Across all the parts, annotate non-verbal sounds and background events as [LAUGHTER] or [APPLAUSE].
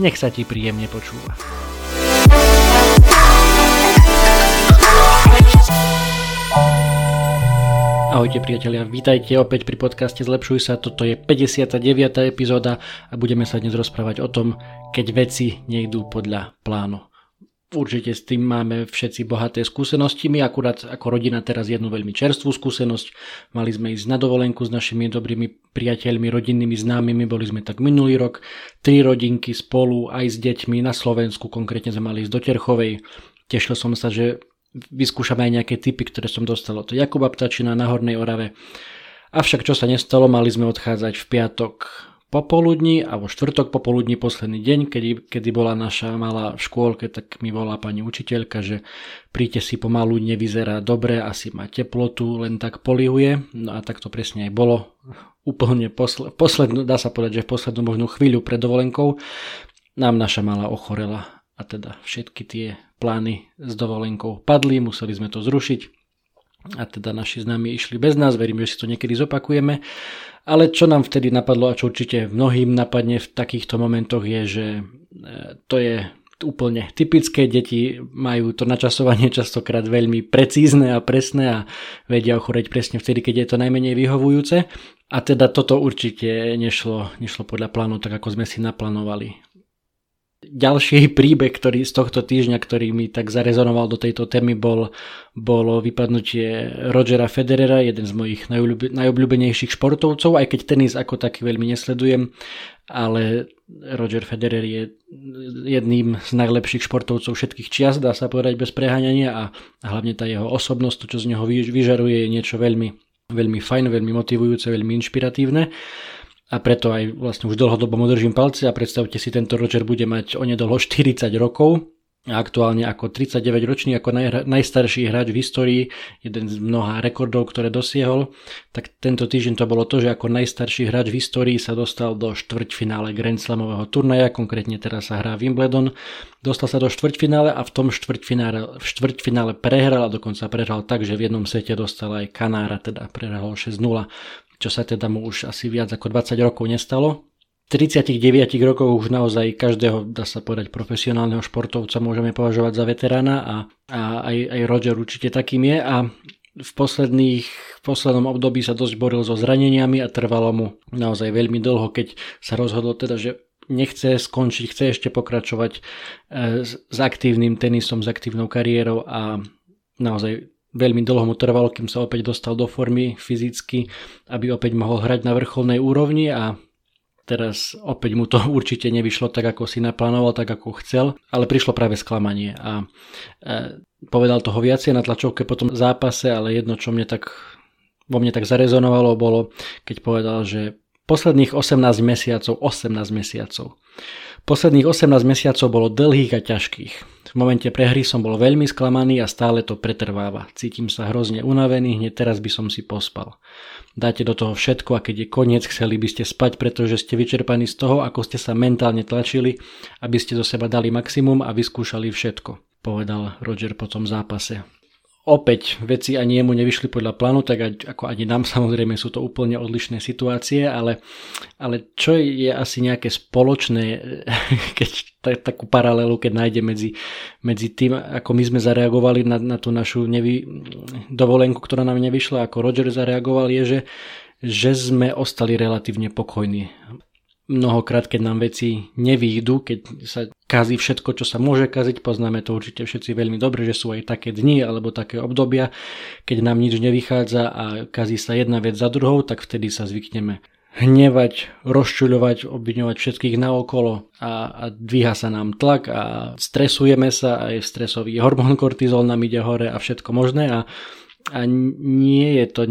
Nech sa ti príjemne počúva. Ahojte priatelia, vítajte opäť pri podcaste Zlepšuj sa. Toto je 59. epizóda a budeme sa dnes rozprávať o tom, keď veci nejdú podľa plánu. Určite s tým máme všetci bohaté skúsenosti. My akurát ako rodina teraz jednu veľmi čerstvú skúsenosť. Mali sme ísť na dovolenku s našimi dobrými priateľmi, rodinnými známymi. Boli sme tak minulý rok. Tri rodinky spolu aj s deťmi na Slovensku. Konkrétne sme mali ísť do Terchovej. Tešil som sa, že vyskúšame aj nejaké typy, ktoré som dostal od Jakuba Ptačina na Hornej Orave. Avšak čo sa nestalo, mali sme odchádzať v piatok popoludní a vo štvrtok popoludní posledný deň, kedy, kedy bola naša malá v škôlke, tak mi volá pani učiteľka, že príďte si pomalu, nevyzerá dobre, asi má teplotu, len tak polihuje. No a tak to presne aj bolo. Úplne posle, poslednú, dá sa povedať, že v poslednú možnú chvíľu pred dovolenkou nám naša malá ochorela a teda všetky tie plány s dovolenkou padli, museli sme to zrušiť a teda naši známi išli bez nás, verím, že si to niekedy zopakujeme. Ale čo nám vtedy napadlo a čo určite mnohým napadne v takýchto momentoch je, že e, to je úplne typické. Deti majú to načasovanie [LAUGHS] častokrát veľmi precízne a presné a vedia ochoreť presne vtedy, keď je to najmenej vyhovujúce. A teda toto určite nešlo, nešlo podľa plánu tak, ako sme si naplánovali. Ďalší príbeh, ktorý z tohto týždňa, ktorý mi tak zarezonoval do tejto témy, bol, bolo vypadnutie Rogera Federera, jeden z mojich najobľúbenejších športovcov, aj keď tenis ako taký veľmi nesledujem, ale Roger Federer je jedným z najlepších športovcov všetkých čias, dá sa povedať bez preháňania a hlavne tá jeho osobnosť, to čo z neho vyžaruje, je niečo veľmi, veľmi fajn, veľmi motivujúce, veľmi inšpiratívne a preto aj vlastne už dlhodobo mu držím palce a predstavte si, tento Roger bude mať onedlho 40 rokov a aktuálne ako 39 ročný, ako naj, najstarší hráč v histórii, jeden z mnoha rekordov, ktoré dosiehol, tak tento týždeň to bolo to, že ako najstarší hráč v histórii sa dostal do štvrťfinále Grand Slamového turnaja, konkrétne teraz sa hrá Wimbledon, dostal sa do štvrťfinále a v tom štvrťfinále, v štvrťfinále prehral a dokonca prehral tak, že v jednom sete dostal aj Kanára, teda prehral 6-0 čo sa teda mu už asi viac ako 20 rokov nestalo. V 39 rokoch už naozaj každého, dá sa povedať, profesionálneho športovca môžeme považovať za veterána a, a aj, aj Roger určite takým je a v, posledných, v poslednom období sa dosť boril so zraneniami a trvalo mu naozaj veľmi dlho, keď sa rozhodol teda, že nechce skončiť, chce ešte pokračovať e, s aktívnym tenisom, s aktívnou kariérou a naozaj Veľmi dlho mu trvalo, kým sa opäť dostal do formy fyzicky, aby opäť mohol hrať na vrcholnej úrovni a teraz opäť mu to [LAUGHS] určite nevyšlo tak, ako si naplánoval, tak, ako chcel, ale prišlo práve sklamanie a e, povedal toho viacej na tlačovke po tom zápase, ale jedno, čo mne tak, vo mne tak zarezonovalo, bolo, keď povedal, že posledných 18 mesiacov, 18 mesiacov, posledných 18 mesiacov bolo dlhých a ťažkých. V momente prehry som bol veľmi sklamaný a stále to pretrváva. Cítim sa hrozne unavený, hneď teraz by som si pospal. Dáte do toho všetko a keď je koniec, chceli by ste spať, pretože ste vyčerpaní z toho, ako ste sa mentálne tlačili, aby ste zo seba dali maximum a vyskúšali všetko, povedal Roger po tom zápase opäť veci ani jemu nevyšli podľa plánu, tak ako ani nám [LAUGHS] samozrejme sú to úplne odlišné situácie, ale, ale čo je asi nejaké spoločné, [LAUGHS] keď takú paralelu, keď nájde medzi, medzi tým, ako my sme zareagovali na, na tú našu nevy, dovolenku, ktorá nám nevyšla, ako Roger zareagoval, je, že, že sme ostali relatívne pokojní mnohokrát, keď nám veci nevýjdu, keď sa kazí všetko, čo sa môže kaziť, poznáme to určite všetci veľmi dobre, že sú aj také dni alebo také obdobia, keď nám nič nevychádza a kazí sa jedna vec za druhou, tak vtedy sa zvykneme hnevať, rozčuľovať, obviňovať všetkých naokolo a, a dvíha sa nám tlak a stresujeme sa a je stresový hormón kortizol nám ide hore a všetko možné a, a nie je to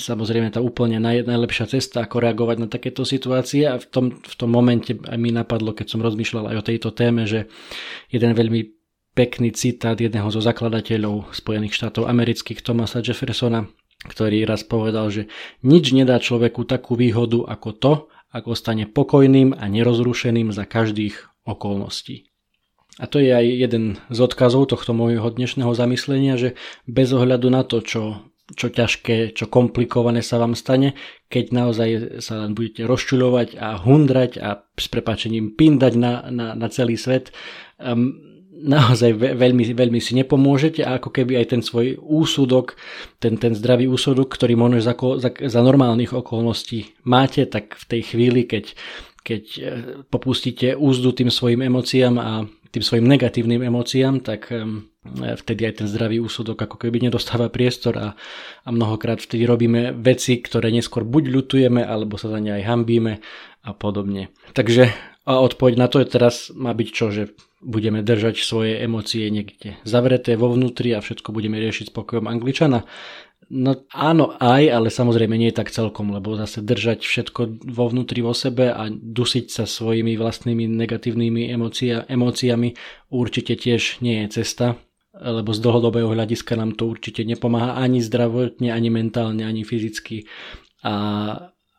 samozrejme tá úplne naj, najlepšia cesta, ako reagovať na takéto situácie a v tom, v tom momente aj mi napadlo, keď som rozmýšľal aj o tejto téme, že jeden veľmi pekný citát jedného zo zakladateľov Spojených štátov amerických Thomasa Jeffersona, ktorý raz povedal, že nič nedá človeku takú výhodu ako to, ako stane pokojným a nerozrušeným za každých okolností. A to je aj jeden z odkazov tohto môjho dnešného zamyslenia, že bez ohľadu na to, čo, čo ťažké, čo komplikované sa vám stane, keď naozaj sa len budete rozčuľovať a hundrať a s prepačením pindať na, na, na celý svet, um, naozaj veľmi, veľmi si nepomôžete a ako keby aj ten svoj úsudok, ten, ten zdravý úsudok, ktorý možno za, za, za normálnych okolností máte, tak v tej chvíli, keď, keď e, popustíte úzdu tým svojim emóciám a tým svojim negatívnym emóciám, tak e, vtedy aj ten zdravý úsudok ako keby nedostáva priestor a, a mnohokrát vtedy robíme veci, ktoré neskôr buď ľutujeme, alebo sa za ne aj hambíme a podobne. Takže a odpoveď na to je teraz má byť čo, že budeme držať svoje emócie niekde zavreté vo vnútri a všetko budeme riešiť spokojom Angličana. No áno aj, ale samozrejme nie tak celkom, lebo zase držať všetko vo vnútri vo sebe a dusiť sa svojimi vlastnými negatívnymi emócia, emóciami určite tiež nie je cesta, lebo z dlhodobého hľadiska nám to určite nepomáha ani zdravotne, ani mentálne, ani fyzicky. A,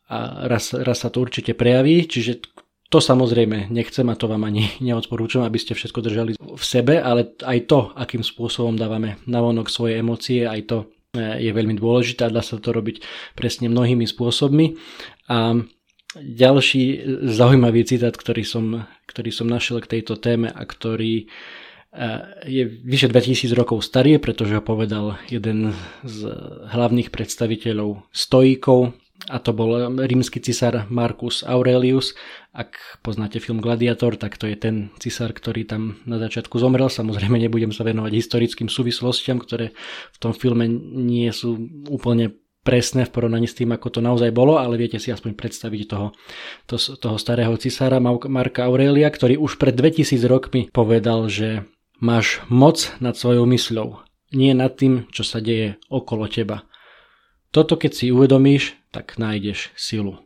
a raz, raz sa to určite prejaví, čiže to samozrejme nechcem a to vám ani [LAUGHS] neodporúčam, aby ste všetko držali v sebe, ale aj to, akým spôsobom dávame navonok svoje emócie, aj to je veľmi dôležité a dá sa to robiť presne mnohými spôsobmi. A ďalší zaujímavý citát, ktorý som, ktorý som našiel k tejto téme a ktorý e, je vyše 2000 rokov starý, pretože ho povedal jeden z hlavných predstaviteľov stojíkov, a to bol rímsky cisár Marcus Aurelius. Ak poznáte film Gladiator, tak to je ten cisár, ktorý tam na začiatku zomrel. Samozrejme nebudem sa venovať historickým súvislostiam, ktoré v tom filme nie sú úplne presné v porovnaní s tým, ako to naozaj bolo, ale viete si aspoň predstaviť toho, to, toho starého cisára Marka Aurelia, ktorý už pred 2000 rokmi povedal, že máš moc nad svojou mysľou, nie nad tým, čo sa deje okolo teba. Toto keď si uvedomíš, tak nájdeš silu.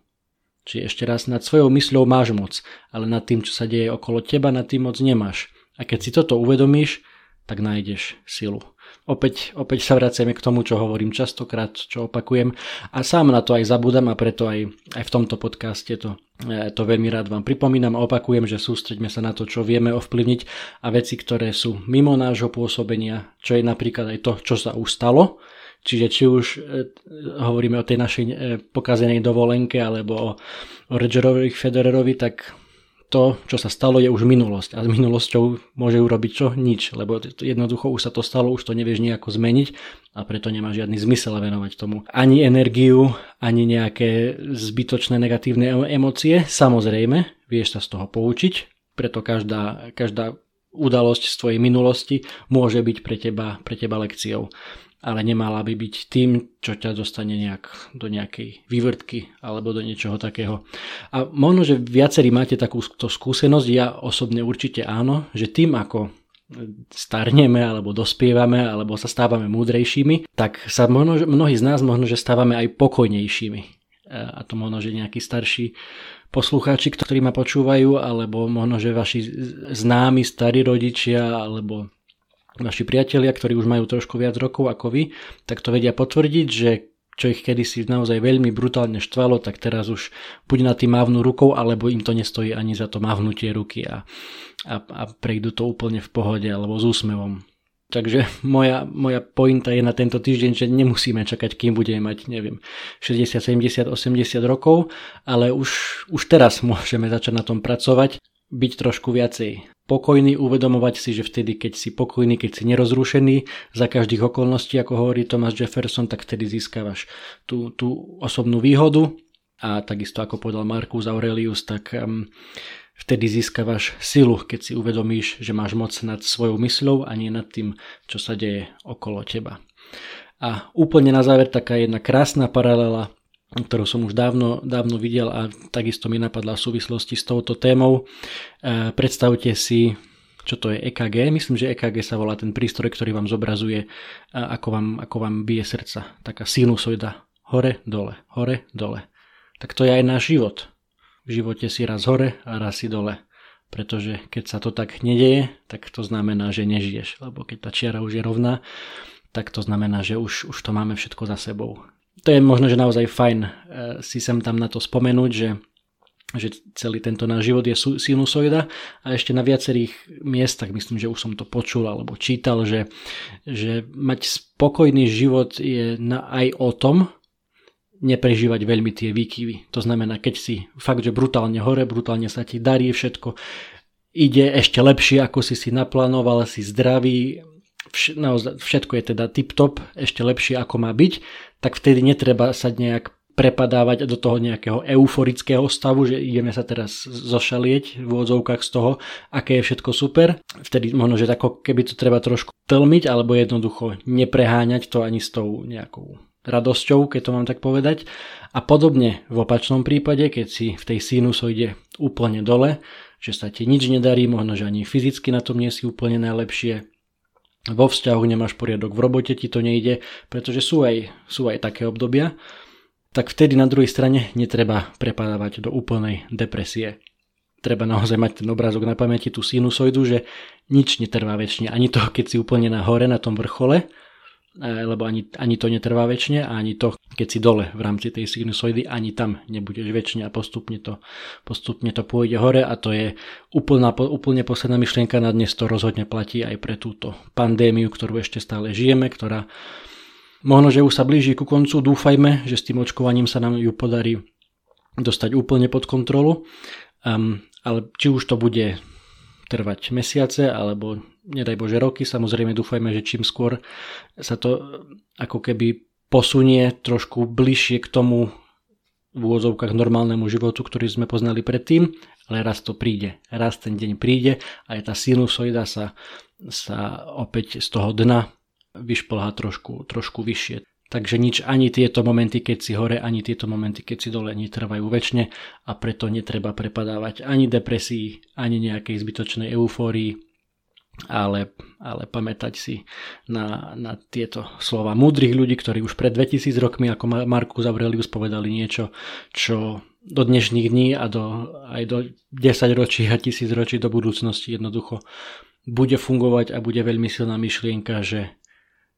Čiže ešte raz, nad svojou mysľou máš moc, ale nad tým, čo sa deje okolo teba, nad tým moc nemáš. A keď si toto uvedomíš, tak nájdeš silu. Opäť, opäť sa vraciame k tomu, čo hovorím častokrát, čo opakujem a sám na to aj zabudám a preto aj, aj v tomto podcaste to, e, to veľmi rád vám pripomínam a opakujem, že sústreďme sa na to, čo vieme ovplyvniť a veci, ktoré sú mimo nášho pôsobenia, čo je napríklad aj to, čo sa už stalo, Čiže či už e, hovoríme o tej našej e, pokazenej dovolenke alebo o, o Rogerovi Federerovi, tak to, čo sa stalo, je už minulosť. A s minulosťou môže urobiť čo? Nič, lebo jednoducho už sa to stalo, už to nevieš nejako zmeniť a preto nemá žiadny zmysel venovať tomu ani energiu, ani nejaké zbytočné negatívne emócie. Samozrejme, vieš sa z toho poučiť, preto každá, každá udalosť z tvojej minulosti môže byť pre teba, pre teba lekciou ale nemala by byť tým, čo ťa dostane nejak do nejakej vývrtky alebo do niečoho takého. A možno, že viacerí máte takúto skúsenosť, ja osobne určite áno, že tým ako starneme alebo dospievame alebo sa stávame múdrejšími, tak sa možno, mnohí z nás možno, že stávame aj pokojnejšími. A to možno, že nejakí starší poslucháči, ktorí ma počúvajú, alebo možno, že vaši známi starí rodičia, alebo naši priatelia, ktorí už majú trošku viac rokov ako vy, tak to vedia potvrdiť, že čo ich kedysi naozaj veľmi brutálne štvalo, tak teraz už buď na tým mávnu rukou, alebo im to nestojí ani za to mávnutie ruky a, a, a prejdú to úplne v pohode alebo s úsmevom. Takže moja, moja pointa je na tento týždeň, že nemusíme čakať, kým budeme mať, neviem, 60, 70, 80 rokov, ale už, už teraz [LAUGHS] môžeme začať na tom pracovať, byť trošku viacej pokojný, uvedomovať si, že vtedy, keď si pokojný, keď si nerozrušený za každých okolností, ako hovorí Thomas Jefferson, tak vtedy získavaš tú, tú osobnú výhodu a takisto ako povedal Marcus Aurelius, tak um, vtedy získavaš silu, keď si uvedomíš, že máš moc nad svojou mysľou a nie nad tým, čo sa deje okolo teba. A úplne na záver taká jedna krásna paralela ktorú som už dávno, dávno videl a takisto mi napadla v súvislosti s touto témou. E, predstavte si, čo to je EKG. Myslím, že EKG sa volá ten prístroj, ktorý vám zobrazuje, ako vám, ako vám bije srdca. Taká sinusoida. Hore, dole, hore, dole. Tak to je aj náš život. V živote si raz hore a raz si dole. Pretože keď sa to tak nedeje, tak to znamená, že nežiješ. Lebo keď tá čiara už je rovná, tak to znamená, že už, už to máme všetko za sebou to je možno, že naozaj fajn eh, si sem tam na to spomenúť, že že celý tento náš život je sinusoida a ešte na viacerých miestach, myslím, že už som to počul alebo čítal, že, že mať spokojný život je na, aj o tom, neprežívať veľmi tie výkyvy. To znamená, keď si fakt, že brutálne hore, brutálne sa ti darí, všetko ide ešte lepšie, ako si si naplánoval, si zdravý, všetko je teda tip-top, ešte lepšie ako má byť, tak vtedy netreba sa nejak prepadávať do toho nejakého euforického stavu, že ideme sa teraz zošalieť v úvodzovkách z toho, aké je všetko super. Vtedy možno, že ako keby to treba trošku tlmiť, alebo jednoducho nepreháňať to ani s tou nejakou radosťou, keď to mám tak povedať. A podobne v opačnom prípade, keď si v tej sinusoide úplne dole, že sa ti nič nedarí, možno, že ani fyzicky na tom nie si úplne najlepšie, vo vzťahu nemáš poriadok, v robote ti to nejde, pretože sú aj, sú aj také obdobia, tak vtedy na druhej strane netreba prepadávať do úplnej depresie. Treba naozaj mať ten obrázok na pamäti, tú sinusoidu, že nič netrvá väčšine. Ani to, keď si úplne na hore, na tom vrchole, lebo ani, ani to netrvá väčšine a ani to, keď si dole v rámci tej sinusoidy, ani tam nebudeš väčšine a postupne to, postupne to pôjde hore a to je úplná, úplne posledná myšlienka. Na dnes to rozhodne platí aj pre túto pandémiu, ktorú ešte stále žijeme, ktorá možno, že už sa blíži ku koncu, dúfajme, že s tým očkovaním sa nám ju podarí dostať úplne pod kontrolu, um, ale či už to bude trvať mesiace alebo nedaj Bože roky, samozrejme dúfajme, že čím skôr sa to ako keby posunie trošku bližšie k tomu v úvodzovkách normálnemu životu, ktorý sme poznali predtým, ale raz to príde. Raz ten deň príde a aj tá sinusoida sa, sa opäť z toho dna vyšplhá trošku, trošku vyššie. Takže nič ani tieto momenty, keď si hore, ani tieto momenty, keď si dole, netrvajú väčšine a preto netreba prepadávať ani depresii, ani nejakej zbytočnej eufórii, ale, ale pamätať si na, na tieto slova múdrych ľudí, ktorí už pred 2000 rokmi, ako Markus Aurelius povedali niečo, čo do dnešných dní a do, aj do 10 ročí a tisíc ročí do budúcnosti jednoducho bude fungovať a bude veľmi silná myšlienka, že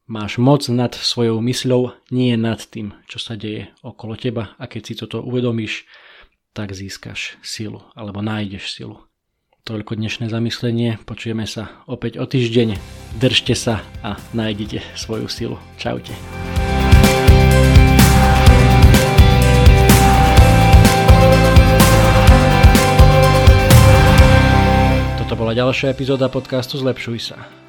Máš moc nad svojou mysľou, nie nad tým, čo sa deje okolo teba a keď si toto uvedomíš, tak získaš silu alebo nájdeš silu. Toľko dnešné zamyslenie, počujeme sa opäť o týždeň. Držte sa a nájdete svoju silu. Čaute. Toto bola ďalšia epizóda podcastu Zlepšuj sa.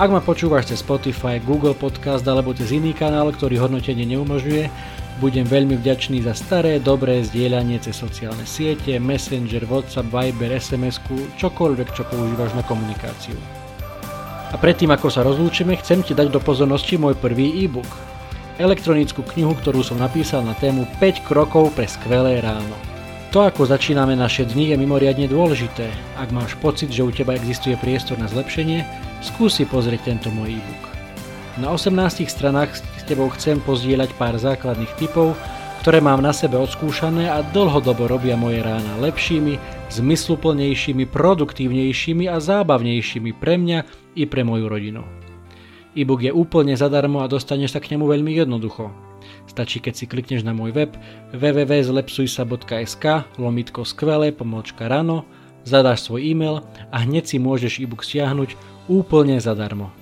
Ak ma počúvaš cez Spotify, Google Podcast alebo cez iný kanál, ktorý hodnotenie neumožňuje, budem veľmi vďačný za staré, dobré zdieľanie cez sociálne siete, Messenger, WhatsApp, Viber, sms čokoľvek, čo používaš na komunikáciu. A predtým, ako sa rozlúčime, chcem ti dať do pozornosti môj prvý e-book. Elektronickú knihu, ktorú som napísal na tému 5 krokov pre skvelé ráno. To, ako začíname naše dni, je mimoriadne dôležité. Ak máš pocit, že u teba existuje priestor na zlepšenie, skúsi pozrieť tento môj e-book. Na 18 stranách s tebou chcem pozdieľať pár základných typov, ktoré mám na sebe odskúšané a dlhodobo robia moje rána lepšími, zmysluplnejšími, produktívnejšími a zábavnejšími pre mňa i pre moju rodinu. E-book je úplne zadarmo a dostaneš sa k nemu veľmi jednoducho. Stačí, keď si klikneš na môj web www.zlepsujsa.sk lomitko skvelé pomlčka rano, zadáš svoj e-mail a hneď si môžeš e-book stiahnuť úplne zadarmo.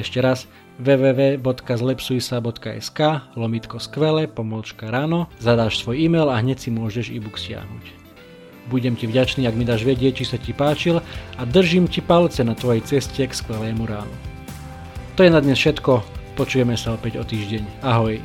Ešte raz www.zlepsujsa.sk lomitko skvele, pomôčka ráno, zadáš svoj e-mail a hneď si môžeš e-book stiahnuť. Budem ti vďačný, ak mi dáš vedieť, či sa ti páčil a držím ti palce na tvojej ceste k skvelému ránu. To je na dnes všetko, počujeme sa opäť o týždeň. Ahoj.